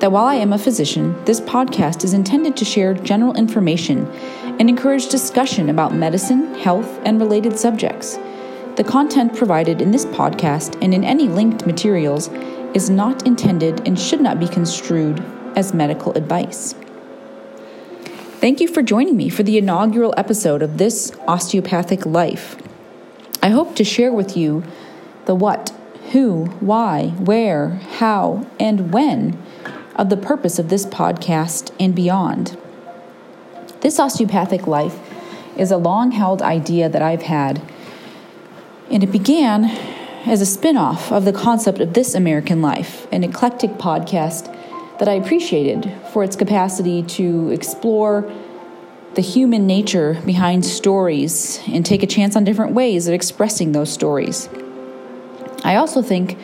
that while I am a physician, this podcast is intended to share general information and encourage discussion about medicine, health, and related subjects. The content provided in this podcast and in any linked materials is not intended and should not be construed as medical advice. Thank you for joining me for the inaugural episode of This Osteopathic Life. I hope to share with you the what, who, why, where, how, and when of the purpose of this podcast and beyond. This osteopathic life is a long held idea that I've had, and it began as a spin off of the concept of This American Life, an eclectic podcast that I appreciated for its capacity to explore the human nature behind stories and take a chance on different ways of expressing those stories. I also think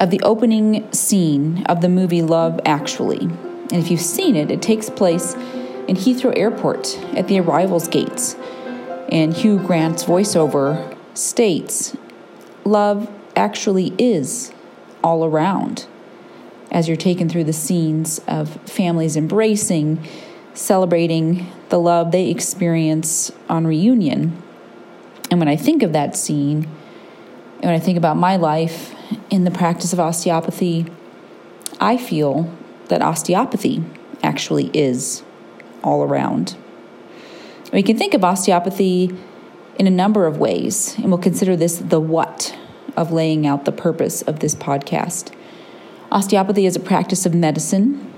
of the opening scene of the movie Love Actually. And if you've seen it, it takes place in Heathrow Airport at the arrivals gates. And Hugh Grant's voiceover states, Love actually is all around. As you're taken through the scenes of families embracing, celebrating the love they experience on reunion. And when I think of that scene, and when I think about my life in the practice of osteopathy, I feel that osteopathy actually is all around. We can think of osteopathy in a number of ways, and we'll consider this the what of laying out the purpose of this podcast. Osteopathy is a practice of medicine,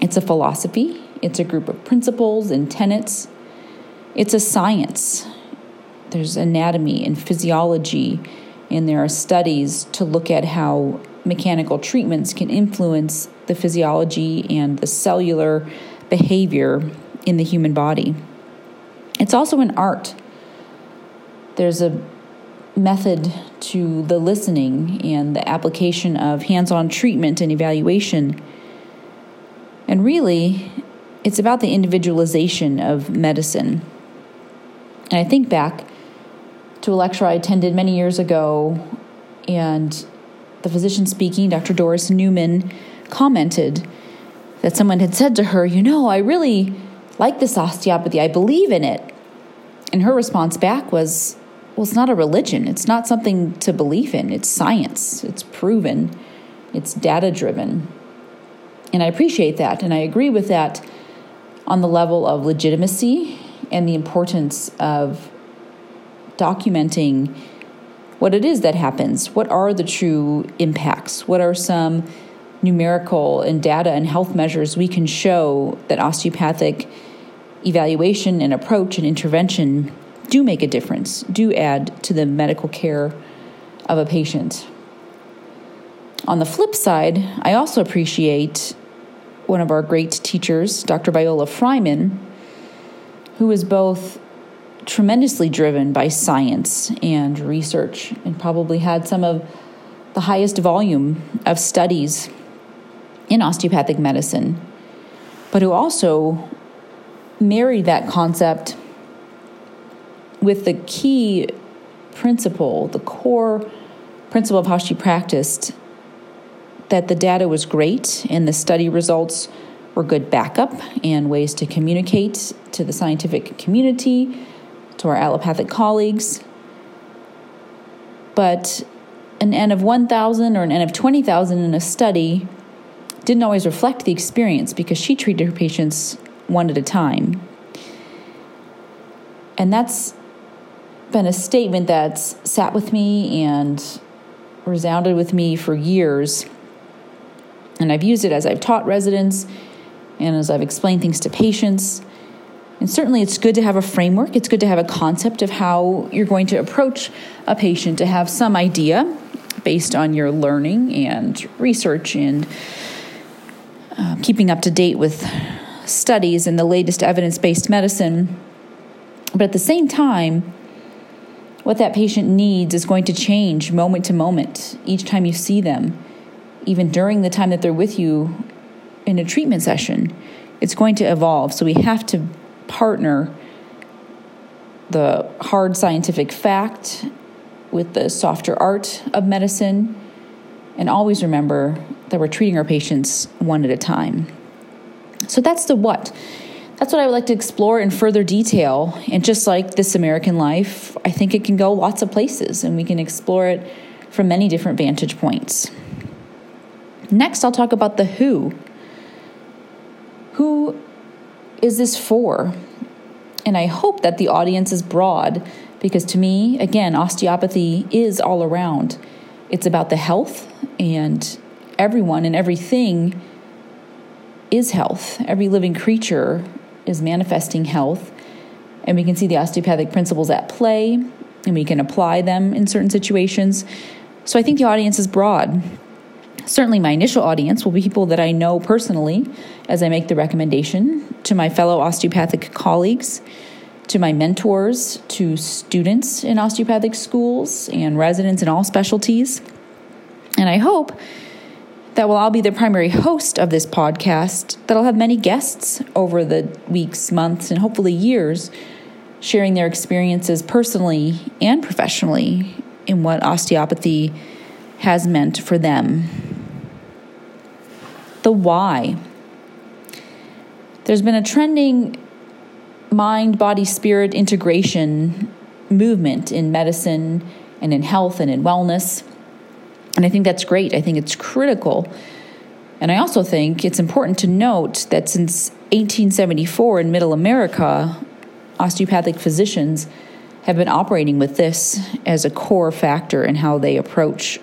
it's a philosophy, it's a group of principles and tenets, it's a science. There's anatomy and physiology and there are studies to look at how mechanical treatments can influence the physiology and the cellular behavior in the human body. It's also an art. There's a method to the listening and the application of hands on treatment and evaluation. And really, it's about the individualization of medicine. And I think back to a lecture I attended many years ago, and the physician speaking, Dr. Doris Newman, commented that someone had said to her, You know, I really like this osteopathy, I believe in it. And her response back was, Well, it's not a religion, it's not something to believe in, it's science, it's proven, it's data driven. And I appreciate that, and I agree with that on the level of legitimacy and the importance of documenting what it is that happens. What are the true impacts? What are some numerical and data and health measures we can show that osteopathic evaluation and approach and intervention do make a difference, do add to the medical care of a patient. On the flip side, I also appreciate one of our great teachers, Dr. Viola Frymann, who is both tremendously driven by science and research and probably had some of the highest volume of studies in osteopathic medicine, but who also married that concept with the key principle, the core principle of how she practiced, that the data was great and the study results were good backup and ways to communicate to the scientific community to our allopathic colleagues. But an N of 1,000 or an N of 20,000 in a study didn't always reflect the experience because she treated her patients one at a time. And that's been a statement that's sat with me and resounded with me for years. And I've used it as I've taught residents and as I've explained things to patients. And certainly, it's good to have a framework. It's good to have a concept of how you're going to approach a patient, to have some idea based on your learning and research and uh, keeping up to date with studies and the latest evidence based medicine. But at the same time, what that patient needs is going to change moment to moment each time you see them, even during the time that they're with you in a treatment session. It's going to evolve. So we have to partner the hard scientific fact with the softer art of medicine and always remember that we're treating our patients one at a time. So that's the what. That's what I would like to explore in further detail. And just like This American Life, I think it can go lots of places and we can explore it from many different vantage points. Next, I'll talk about the who. Who is this for? And I hope that the audience is broad because to me, again, osteopathy is all around. It's about the health, and everyone and everything is health. Every living creature is manifesting health. And we can see the osteopathic principles at play, and we can apply them in certain situations. So I think the audience is broad. Certainly, my initial audience will be people that I know personally as I make the recommendation to my fellow osteopathic colleagues, to my mentors, to students in osteopathic schools, and residents in all specialties. And I hope that while I'll be the primary host of this podcast, that I'll have many guests over the weeks, months, and hopefully years sharing their experiences personally and professionally in what osteopathy has meant for them. The why. There's been a trending mind body spirit integration movement in medicine and in health and in wellness. And I think that's great. I think it's critical. And I also think it's important to note that since 1874 in Middle America, osteopathic physicians have been operating with this as a core factor in how they approach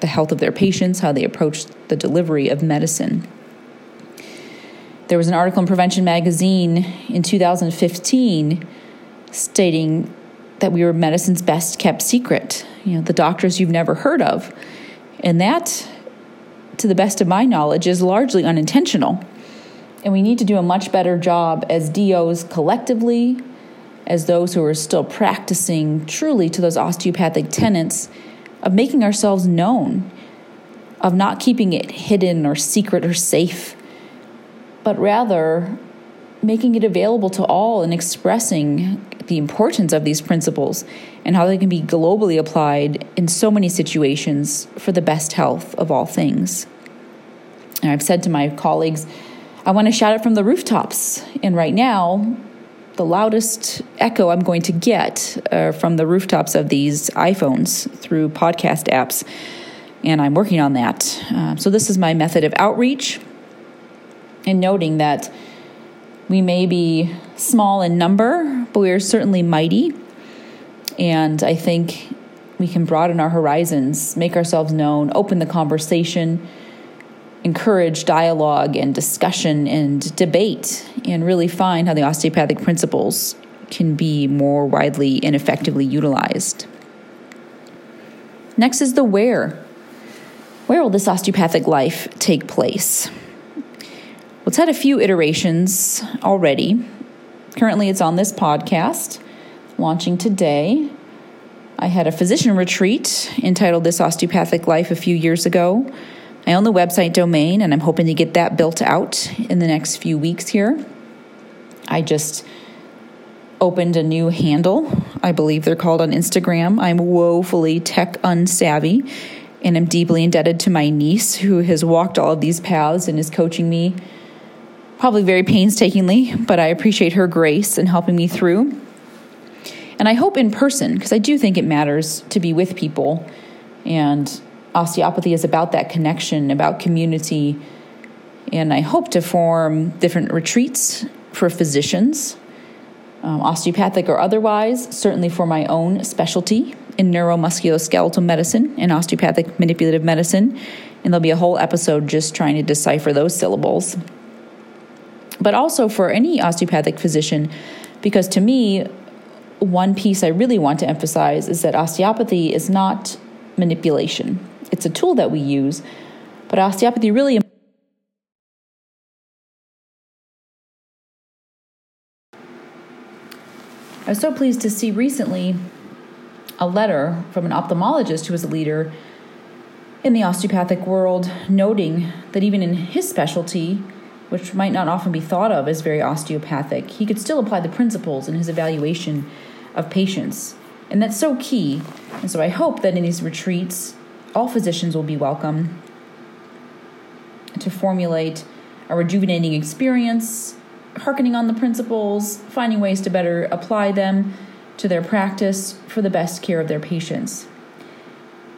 the health of their patients, how they approach the delivery of medicine. There was an article in Prevention Magazine in 2015 stating that we were medicine's best kept secret, you know, the doctors you've never heard of. And that, to the best of my knowledge, is largely unintentional. And we need to do a much better job as DOs collectively, as those who are still practicing truly to those osteopathic tenets, of making ourselves known, of not keeping it hidden or secret or safe, but rather making it available to all and expressing the importance of these principles and how they can be globally applied in so many situations for the best health of all things. And I've said to my colleagues, I want to shout it from the rooftops. And right now, the loudest echo I'm going to get from the rooftops of these iPhones through podcast apps. And I'm working on that. Uh, so, this is my method of outreach and noting that we may be small in number, but we are certainly mighty. And I think we can broaden our horizons, make ourselves known, open the conversation, encourage dialogue and discussion and debate, and really find how the osteopathic principles can be more widely and effectively utilized. Next is the where. Where will this osteopathic life take place? Well, it's had a few iterations already. Currently, it's on this podcast, launching today. I had a physician retreat entitled This Osteopathic Life a few years ago. I own the website domain, and I'm hoping to get that built out in the next few weeks here. I just opened a new handle. I believe they're called on Instagram. I'm woefully tech unsavvy, and I'm deeply indebted to my niece who has walked all of these paths and is coaching me probably very painstakingly, but I appreciate her grace in helping me through. And I hope in person, because I do think it matters to be with people. And osteopathy is about that connection, about community. And I hope to form different retreats for physicians, um, osteopathic or otherwise, certainly for my own specialty in neuromusculoskeletal medicine and osteopathic manipulative medicine. And there'll be a whole episode just trying to decipher those syllables but also for any osteopathic physician, because to me, one piece I really want to emphasize is that osteopathy is not manipulation. It's a tool that we use, but osteopathy really I was so pleased to see recently a letter from an ophthalmologist who is a leader in the osteopathic world noting that even in his specialty, which might not often be thought of as very osteopathic, he could still apply the principles in his evaluation of patients. And that's so key. And so I hope that in these retreats, all physicians will be welcome to formulate a rejuvenating experience, harkening on the principles, finding ways to better apply them to their practice for the best care of their patients.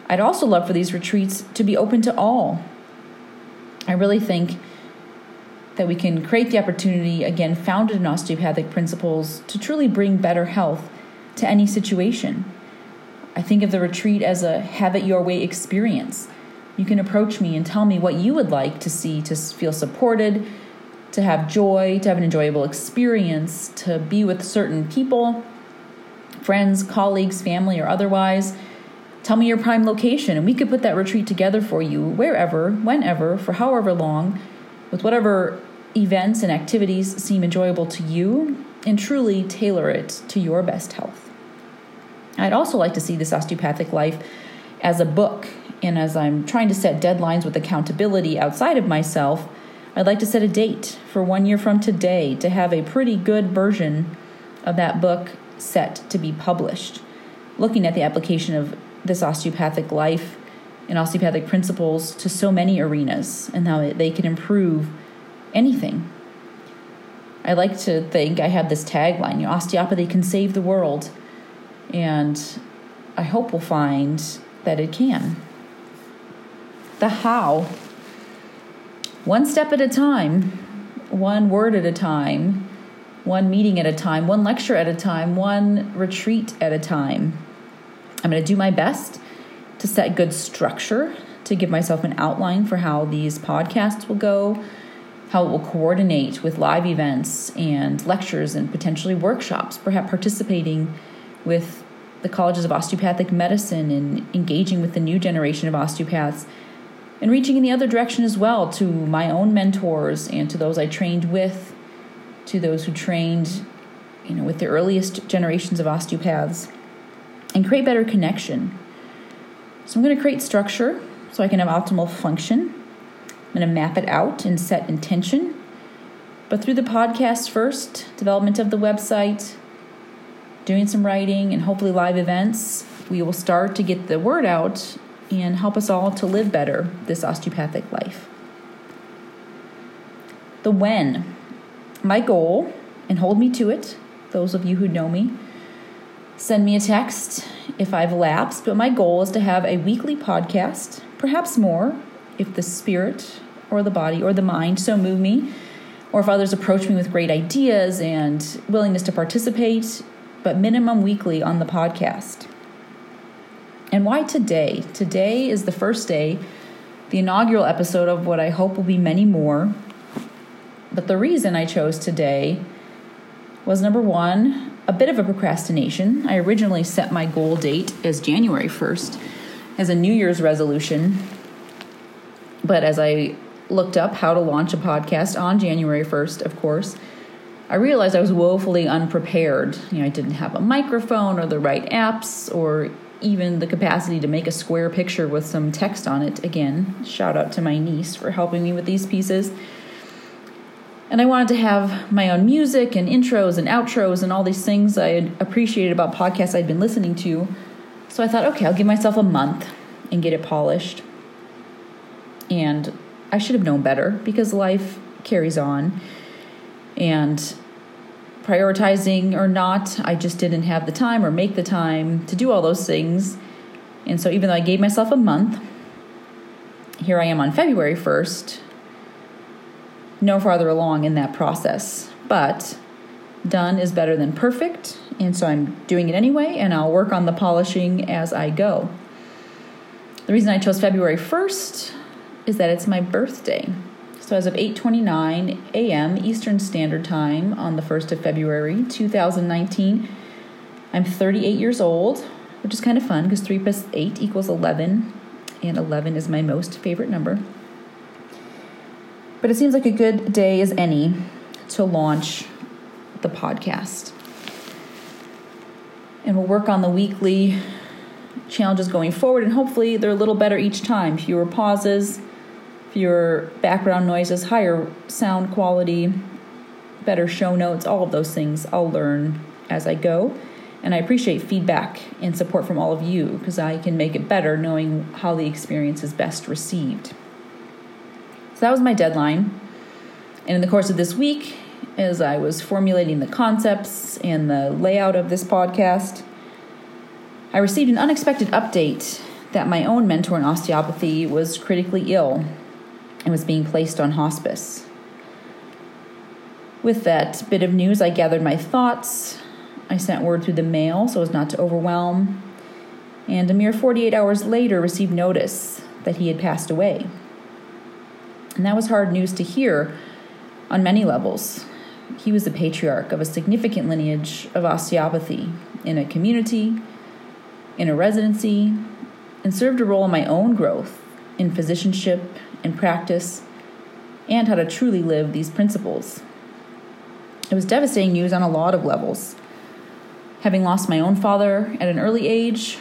I'd also love for these retreats to be open to all. I really think that we can create the opportunity, again, founded in osteopathic principles, to truly bring better health to any situation. I think of the retreat as a have it your way experience. You can approach me and tell me what you would like to see to feel supported, to have joy, to have an enjoyable experience, to be with certain people, friends, colleagues, family, or otherwise. Tell me your prime location, and we could put that retreat together for you wherever, whenever, for however long, with whatever events and activities seem enjoyable to you, and truly tailor it to your best health. I'd also like to see this osteopathic life as a book, and as I'm trying to set deadlines with accountability outside of myself, I'd like to set a date for one year from today to have a pretty good version of that book set to be published, looking at the application of this osteopathic life and osteopathic principles to so many arenas and how they can improve anything. I like to think I have this tagline, you know, osteopathy can save the world. And I hope we'll find that it can. The how. One step at a time, one word at a time, one meeting at a time, one lecture at a time, one retreat at a time. I'm going to do my best to set good structure, to give myself an outline for how these podcasts will go, how it will coordinate with live events and lectures and potentially workshops, perhaps participating with the colleges of osteopathic medicine and engaging with the new generation of osteopaths and reaching in the other direction as well to my own mentors and to those I trained with, to those who trained, you know, with the earliest generations of osteopaths and create better connection. So I'm going to create structure so I can have optimal function. I'm going to map it out and set intention. But through the podcast first, development of the website, doing some writing, and hopefully live events, we will start to get the word out and help us all to live better this osteopathic life. The when. My goal, and hold me to it, those of you who know me, send me a text if I've lapsed, but my goal is to have a weekly podcast, perhaps more, if the spirit or the body or the mind so move me, or if others approach me with great ideas and willingness to participate, but minimum weekly on the podcast. And why today? Today is the first day, the inaugural episode of what I hope will be many more. But the reason I chose today was number one, a bit of a procrastination. I originally set my goal date as January 1st as a New Year's resolution. But as I looked up how to launch a podcast on January 1st, of course, I realized I was woefully unprepared. You know, I didn't have a microphone or the right apps or even the capacity to make a square picture with some text on it. Again, shout out to my niece for helping me with these pieces. And I wanted to have my own music and intros and outros and all these things I had appreciated about podcasts I'd been listening to. So I thought, okay, I'll give myself a month and get it polished. And I should have known better because life carries on. And prioritizing or not, I just didn't have the time or make the time to do all those things. And so even though I gave myself a month, here I am on February 1st no farther along in that process. But done is better than perfect, and so I'm doing it anyway, and I'll work on the polishing as I go. The reason I chose February 1st is that it's my birthday. So as of 8:29 a.m. Eastern Standard Time on the 1st of February 2019, I'm 38 years old, which is kind of fun because 3 plus 8 equals 11, and 11 is my most favorite number. But it seems like a good day as any to launch the podcast. And we'll work on the weekly challenges going forward, and hopefully they're a little better each time. Fewer pauses, fewer background noises, higher sound quality, better show notes, all of those things I'll learn as I go. And I appreciate feedback and support from all of you because I can make it better knowing how the experience is best received. That was my deadline. And in the course of this week, as I was formulating the concepts and the layout of this podcast, I received an unexpected update that my own mentor in osteopathy was critically ill and was being placed on hospice. With that bit of news, I gathered my thoughts. I sent word through the mail so as not to overwhelm, and a mere 48 hours later received notice that he had passed away. And that was hard news to hear on many levels. He was the patriarch of a significant lineage of osteopathy in a community, in a residency, and served a role in my own growth in physicianship and practice and how to truly live these principles. It was devastating news on a lot of levels. Having lost my own father at an early age,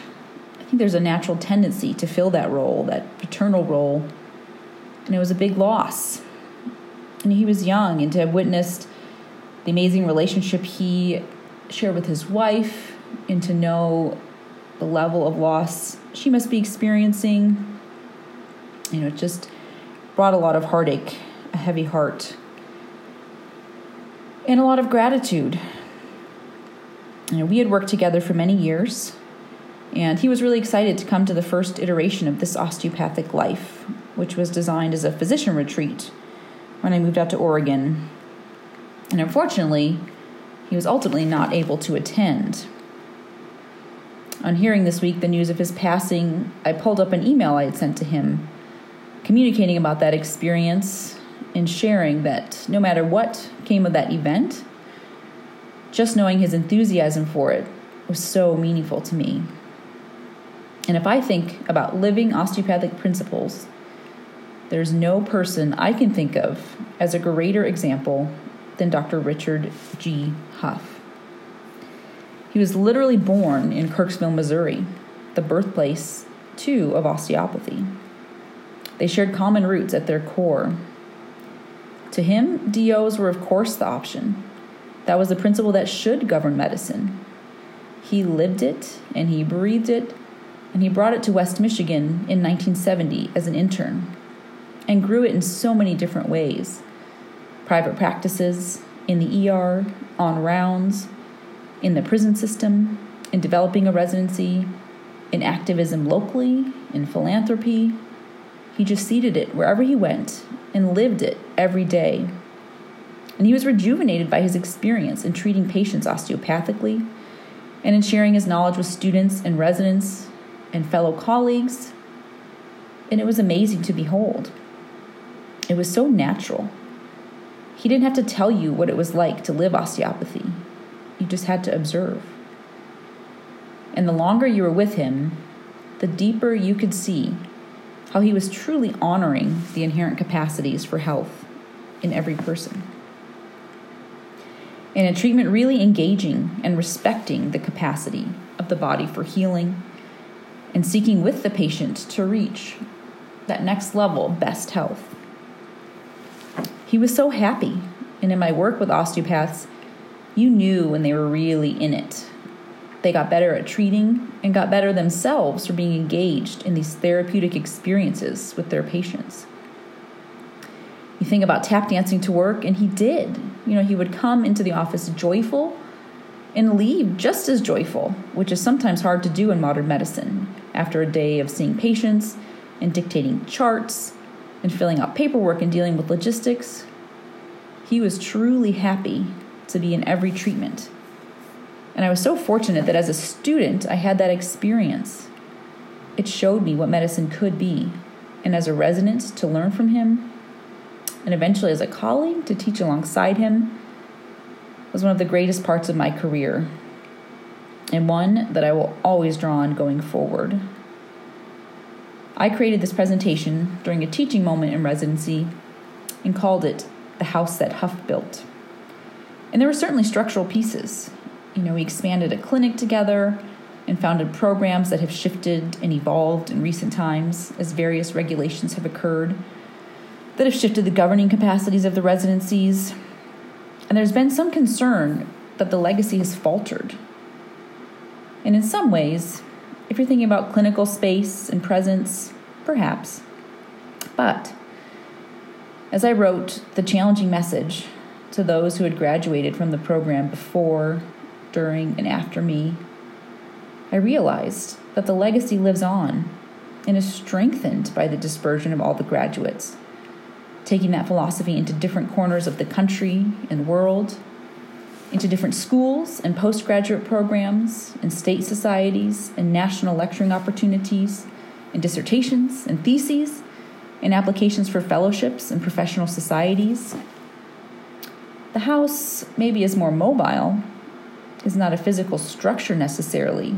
I think there's a natural tendency to fill that role, that paternal role, and it was a big loss. And he was young, and to have witnessed the amazing relationship he shared with his wife, and to know the level of loss she must be experiencing, you know, it just brought a lot of heartache, a heavy heart and a lot of gratitude. You know, we had worked together for many years, and he was really excited to come to the first iteration of this osteopathic life, which was designed as a physician retreat when I moved out to Oregon. And unfortunately, he was ultimately not able to attend. On hearing this week the news of his passing, I pulled up an email I had sent to him, communicating about that experience and sharing that no matter what came of that event, just knowing his enthusiasm for it was so meaningful to me. And if I think about living osteopathic principles, there's no person I can think of as a greater example than Dr. Richard G. Huff. He was literally born in Kirksville, Missouri, the birthplace, too, of osteopathy. They shared common roots at their core to him, DOs were, of course, the option. That was the principle that should govern medicine. He lived it and he breathed it, and he brought it to West Michigan in 1970 as an intern and grew it in so many different ways private practices, in the ER, on rounds, in the prison system, in developing a residency, in activism locally, in philanthropy. He just seeded it wherever he went and lived it every day. And he was rejuvenated by his experience in treating patients osteopathically and in sharing his knowledge with students and residents and fellow colleagues. And it was amazing to behold. It was so natural. He didn't have to tell you what it was like to live osteopathy, you just had to observe. And the longer you were with him, the deeper you could see how he was truly honoring the inherent capacities for health in every person. And a treatment really engaging and respecting the capacity of the body for healing and seeking with the patient to reach that next level best health. He was so happy, and in my work with osteopaths, you knew when they were really in it they got better at treating and got better themselves for being engaged in these therapeutic experiences with their patients. You think about tap dancing to work, and he did. You know, he would come into the office joyful and leave just as joyful, which is sometimes hard to do in modern medicine after a day of seeing patients and dictating charts and filling out paperwork and dealing with logistics. He was truly happy to be in every treatment and I was so fortunate that as a student, I had that experience. It showed me what medicine could be. And as a resident, to learn from him, and eventually as a colleague, to teach alongside him, was one of the greatest parts of my career, and one that I will always draw on going forward. I created this presentation during a teaching moment in residency and called it The House That Huff Built. And there were certainly structural pieces, You know, we expanded a clinic together and founded programs that have shifted and evolved in recent times as various regulations have occurred that have shifted the governing capacities of the residencies. And there's been some concern that the legacy has faltered. And in some ways, if you're thinking about clinical space and presence, perhaps. But as I wrote the challenging message to those who had graduated from the program before, during, and after me, I realized that the legacy lives on and is strengthened by the dispersion of all the graduates, taking that philosophy into different corners of the country and world, into different schools and postgraduate programs, and state societies, and national lecturing opportunities, and dissertations and theses, and applications for fellowships and professional societies. The house maybe is more mobile, is not a physical structure necessarily,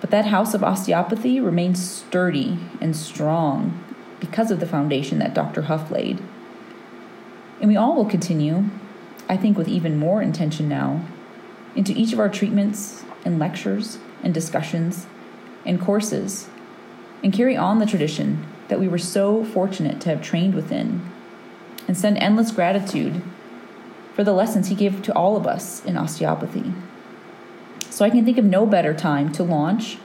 but that house of osteopathy remains sturdy and strong because of the foundation that Dr. Huff laid. And we all will continue, I think with even more intention now, into each of our treatments and lectures and discussions and courses and carry on the tradition that we were so fortunate to have trained within and send endless gratitude for the lessons he gave to all of us in osteopathy. So I can think of no better time to launch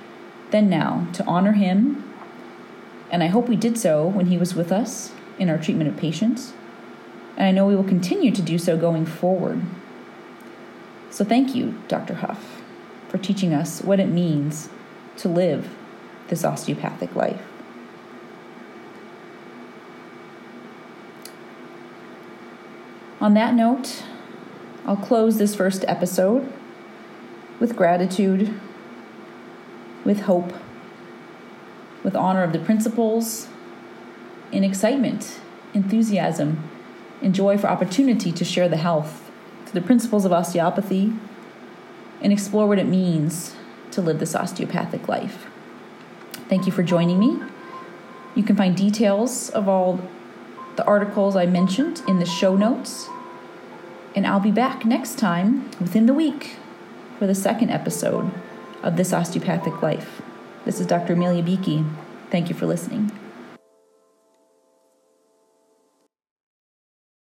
than now to honor him. And I hope we did so when he was with us in our treatment of patients. And I know we will continue to do so going forward. So thank you, Dr. Huff, for teaching us what it means to live this osteopathic life. On that note, I'll close this first episode with gratitude, with hope, with honor of the principles, in excitement, enthusiasm, and joy for opportunity to share the health to the principles of osteopathy and explore what it means to live this osteopathic life. Thank you for joining me. You can find details of all the articles I mentioned in the show notes. And I'll be back next time within the week for the second episode of This Osteopathic Life. This is Dr. Amelia Beakey. Thank you for listening.